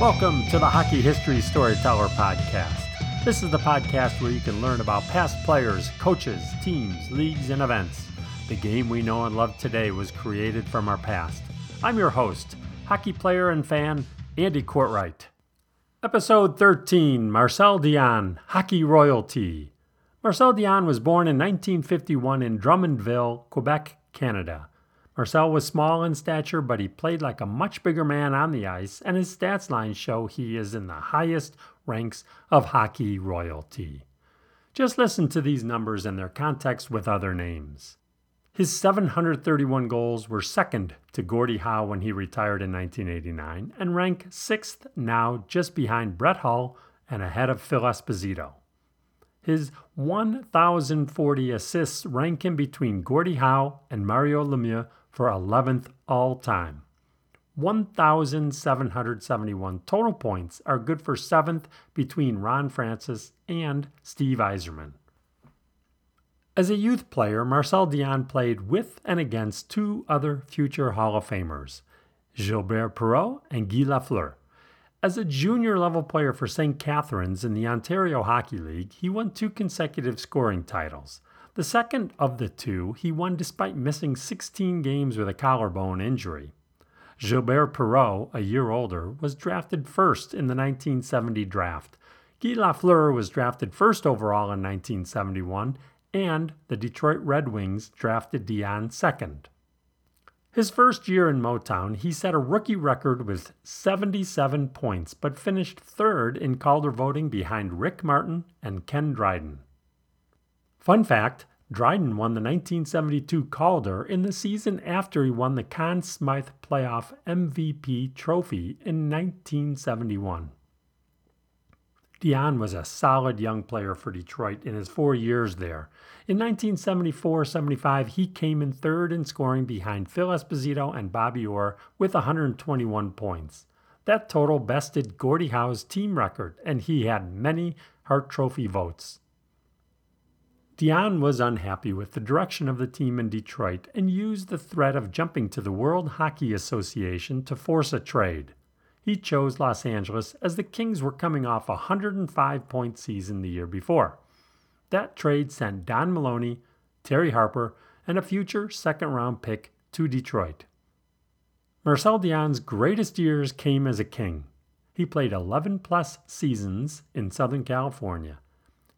Welcome to the Hockey History Storyteller Podcast. This is the podcast where you can learn about past players, coaches, teams, leagues, and events. The game we know and love today was created from our past. I'm your host, hockey player and fan, Andy Courtwright. Episode 13 Marcel Dionne, Hockey Royalty. Marcel Dionne was born in 1951 in Drummondville, Quebec, Canada. Marcel was small in stature, but he played like a much bigger man on the ice, and his stats lines show he is in the highest ranks of hockey royalty. Just listen to these numbers and their context with other names. His 731 goals were second to Gordie Howe when he retired in 1989 and rank sixth now just behind Brett Hull and ahead of Phil Esposito. His 1,040 assists rank him between Gordie Howe and Mario Lemieux for 11th all time. 1,771 total points are good for 7th between Ron Francis and Steve Yzerman. As a youth player, Marcel Dionne played with and against two other future Hall of Famers, Gilbert Perreault and Guy Lafleur. As a junior level player for St. Catharines in the Ontario Hockey League, he won two consecutive scoring titles. The second of the two he won despite missing 16 games with a collarbone injury. Gilbert Perreault, a year older, was drafted first in the 1970 draft. Guy Lafleur was drafted first overall in 1971, and the Detroit Red Wings drafted Dionne second. His first year in Motown, he set a rookie record with 77 points, but finished third in Calder voting behind Rick Martin and Ken Dryden. Fun fact Dryden won the 1972 Calder in the season after he won the Conn Smythe Playoff MVP trophy in 1971. Dionne was a solid young player for Detroit in his four years there. In 1974 75, he came in third in scoring behind Phil Esposito and Bobby Orr with 121 points. That total bested Gordie Howe's team record, and he had many Hart Trophy votes. Dionne was unhappy with the direction of the team in Detroit and used the threat of jumping to the World Hockey Association to force a trade. He chose Los Angeles as the Kings were coming off a 105 point season the year before. That trade sent Don Maloney, Terry Harper, and a future second round pick to Detroit. Marcel Dionne's greatest years came as a King. He played 11 plus seasons in Southern California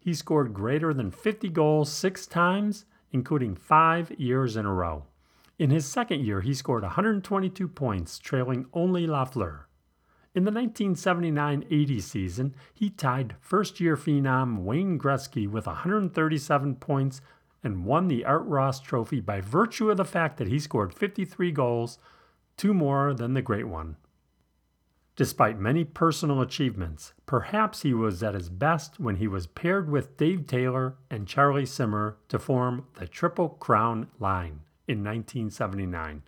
he scored greater than 50 goals six times, including five years in a row. In his second year, he scored 122 points, trailing only Lafleur. In the 1979 80 season, he tied first year phenom Wayne Gretzky with 137 points and won the Art Ross Trophy by virtue of the fact that he scored 53 goals, two more than the Great One. Despite many personal achievements, perhaps he was at his best when he was paired with Dave Taylor and Charlie Simmer to form the Triple Crown line in 1979.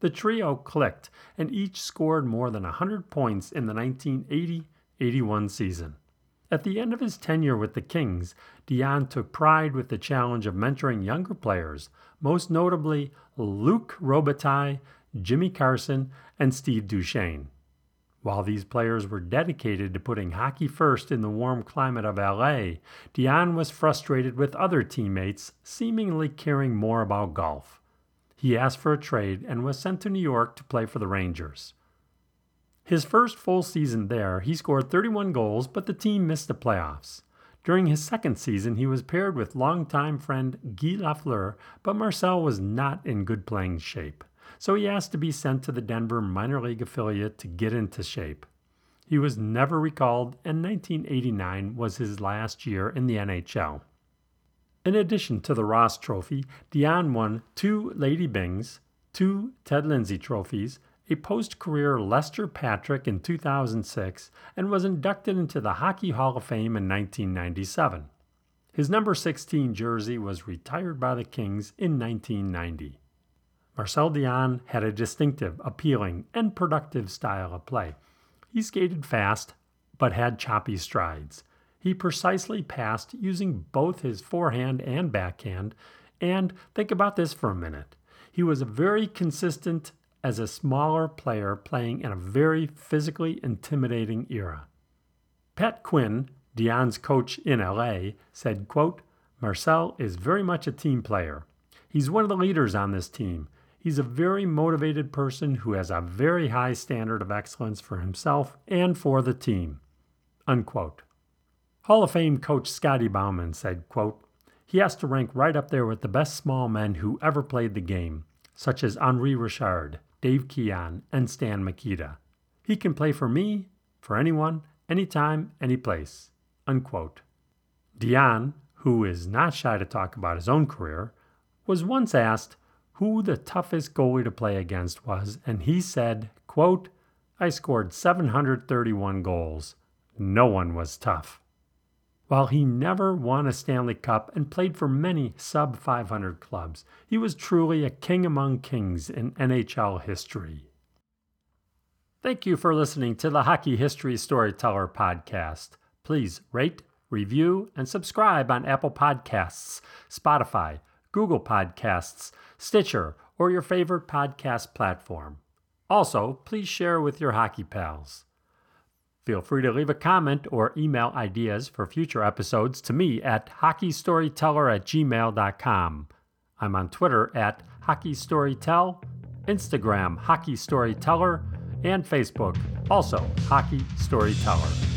The trio clicked and each scored more than 100 points in the 1980 81 season. At the end of his tenure with the Kings, Dionne took pride with the challenge of mentoring younger players, most notably Luc Robitaille, Jimmy Carson, and Steve Duchesne. While these players were dedicated to putting hockey first in the warm climate of LA, Dionne was frustrated with other teammates seemingly caring more about golf. He asked for a trade and was sent to New York to play for the Rangers. His first full season there, he scored 31 goals, but the team missed the playoffs. During his second season, he was paired with longtime friend Guy Lafleur, but Marcel was not in good playing shape so he asked to be sent to the Denver minor league affiliate to get into shape. He was never recalled, and 1989 was his last year in the NHL. In addition to the Ross Trophy, Dionne won two Lady Byngs, two Ted Lindsay trophies, a post career Lester Patrick in 2006, and was inducted into the Hockey Hall of Fame in 1997. His number 16 jersey was retired by the Kings in 1990. Marcel Dionne had a distinctive, appealing, and productive style of play. He skated fast, but had choppy strides. He precisely passed using both his forehand and backhand, and think about this for a minute. He was very consistent as a smaller player playing in a very physically intimidating era. Pat Quinn, Dionne's coach in LA, said, quote, Marcel is very much a team player. He's one of the leaders on this team. He's a very motivated person who has a very high standard of excellence for himself and for the team. Unquote. Hall of Fame coach Scotty Bowman said, quote, He has to rank right up there with the best small men who ever played the game, such as Henri Richard, Dave Keon, and Stan Mikita. He can play for me, for anyone, anytime, anyplace. Unquote. Dionne, who is not shy to talk about his own career, was once asked who the toughest goalie to play against was, and he said, quote, I scored 731 goals. No one was tough. While he never won a Stanley Cup and played for many sub 500 clubs, he was truly a king among kings in NHL history. Thank you for listening to the Hockey History Storyteller podcast. Please rate, review, and subscribe on Apple Podcasts, Spotify, Google Podcasts, Stitcher, or your favorite podcast platform. Also, please share with your hockey pals. Feel free to leave a comment or email ideas for future episodes to me at hockeystoryteller at gmail.com. I'm on Twitter at hockeystorytell, Instagram hockeystoryteller, and Facebook also Hockey Storyteller.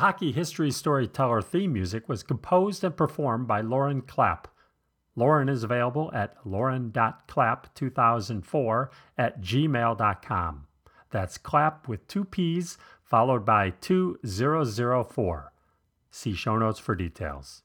Hockey History Storyteller theme music was composed and performed by Lauren Clapp. Lauren is available at lauren.clapp2004 at gmail.com. That's clap with two P's followed by 2004. See show notes for details.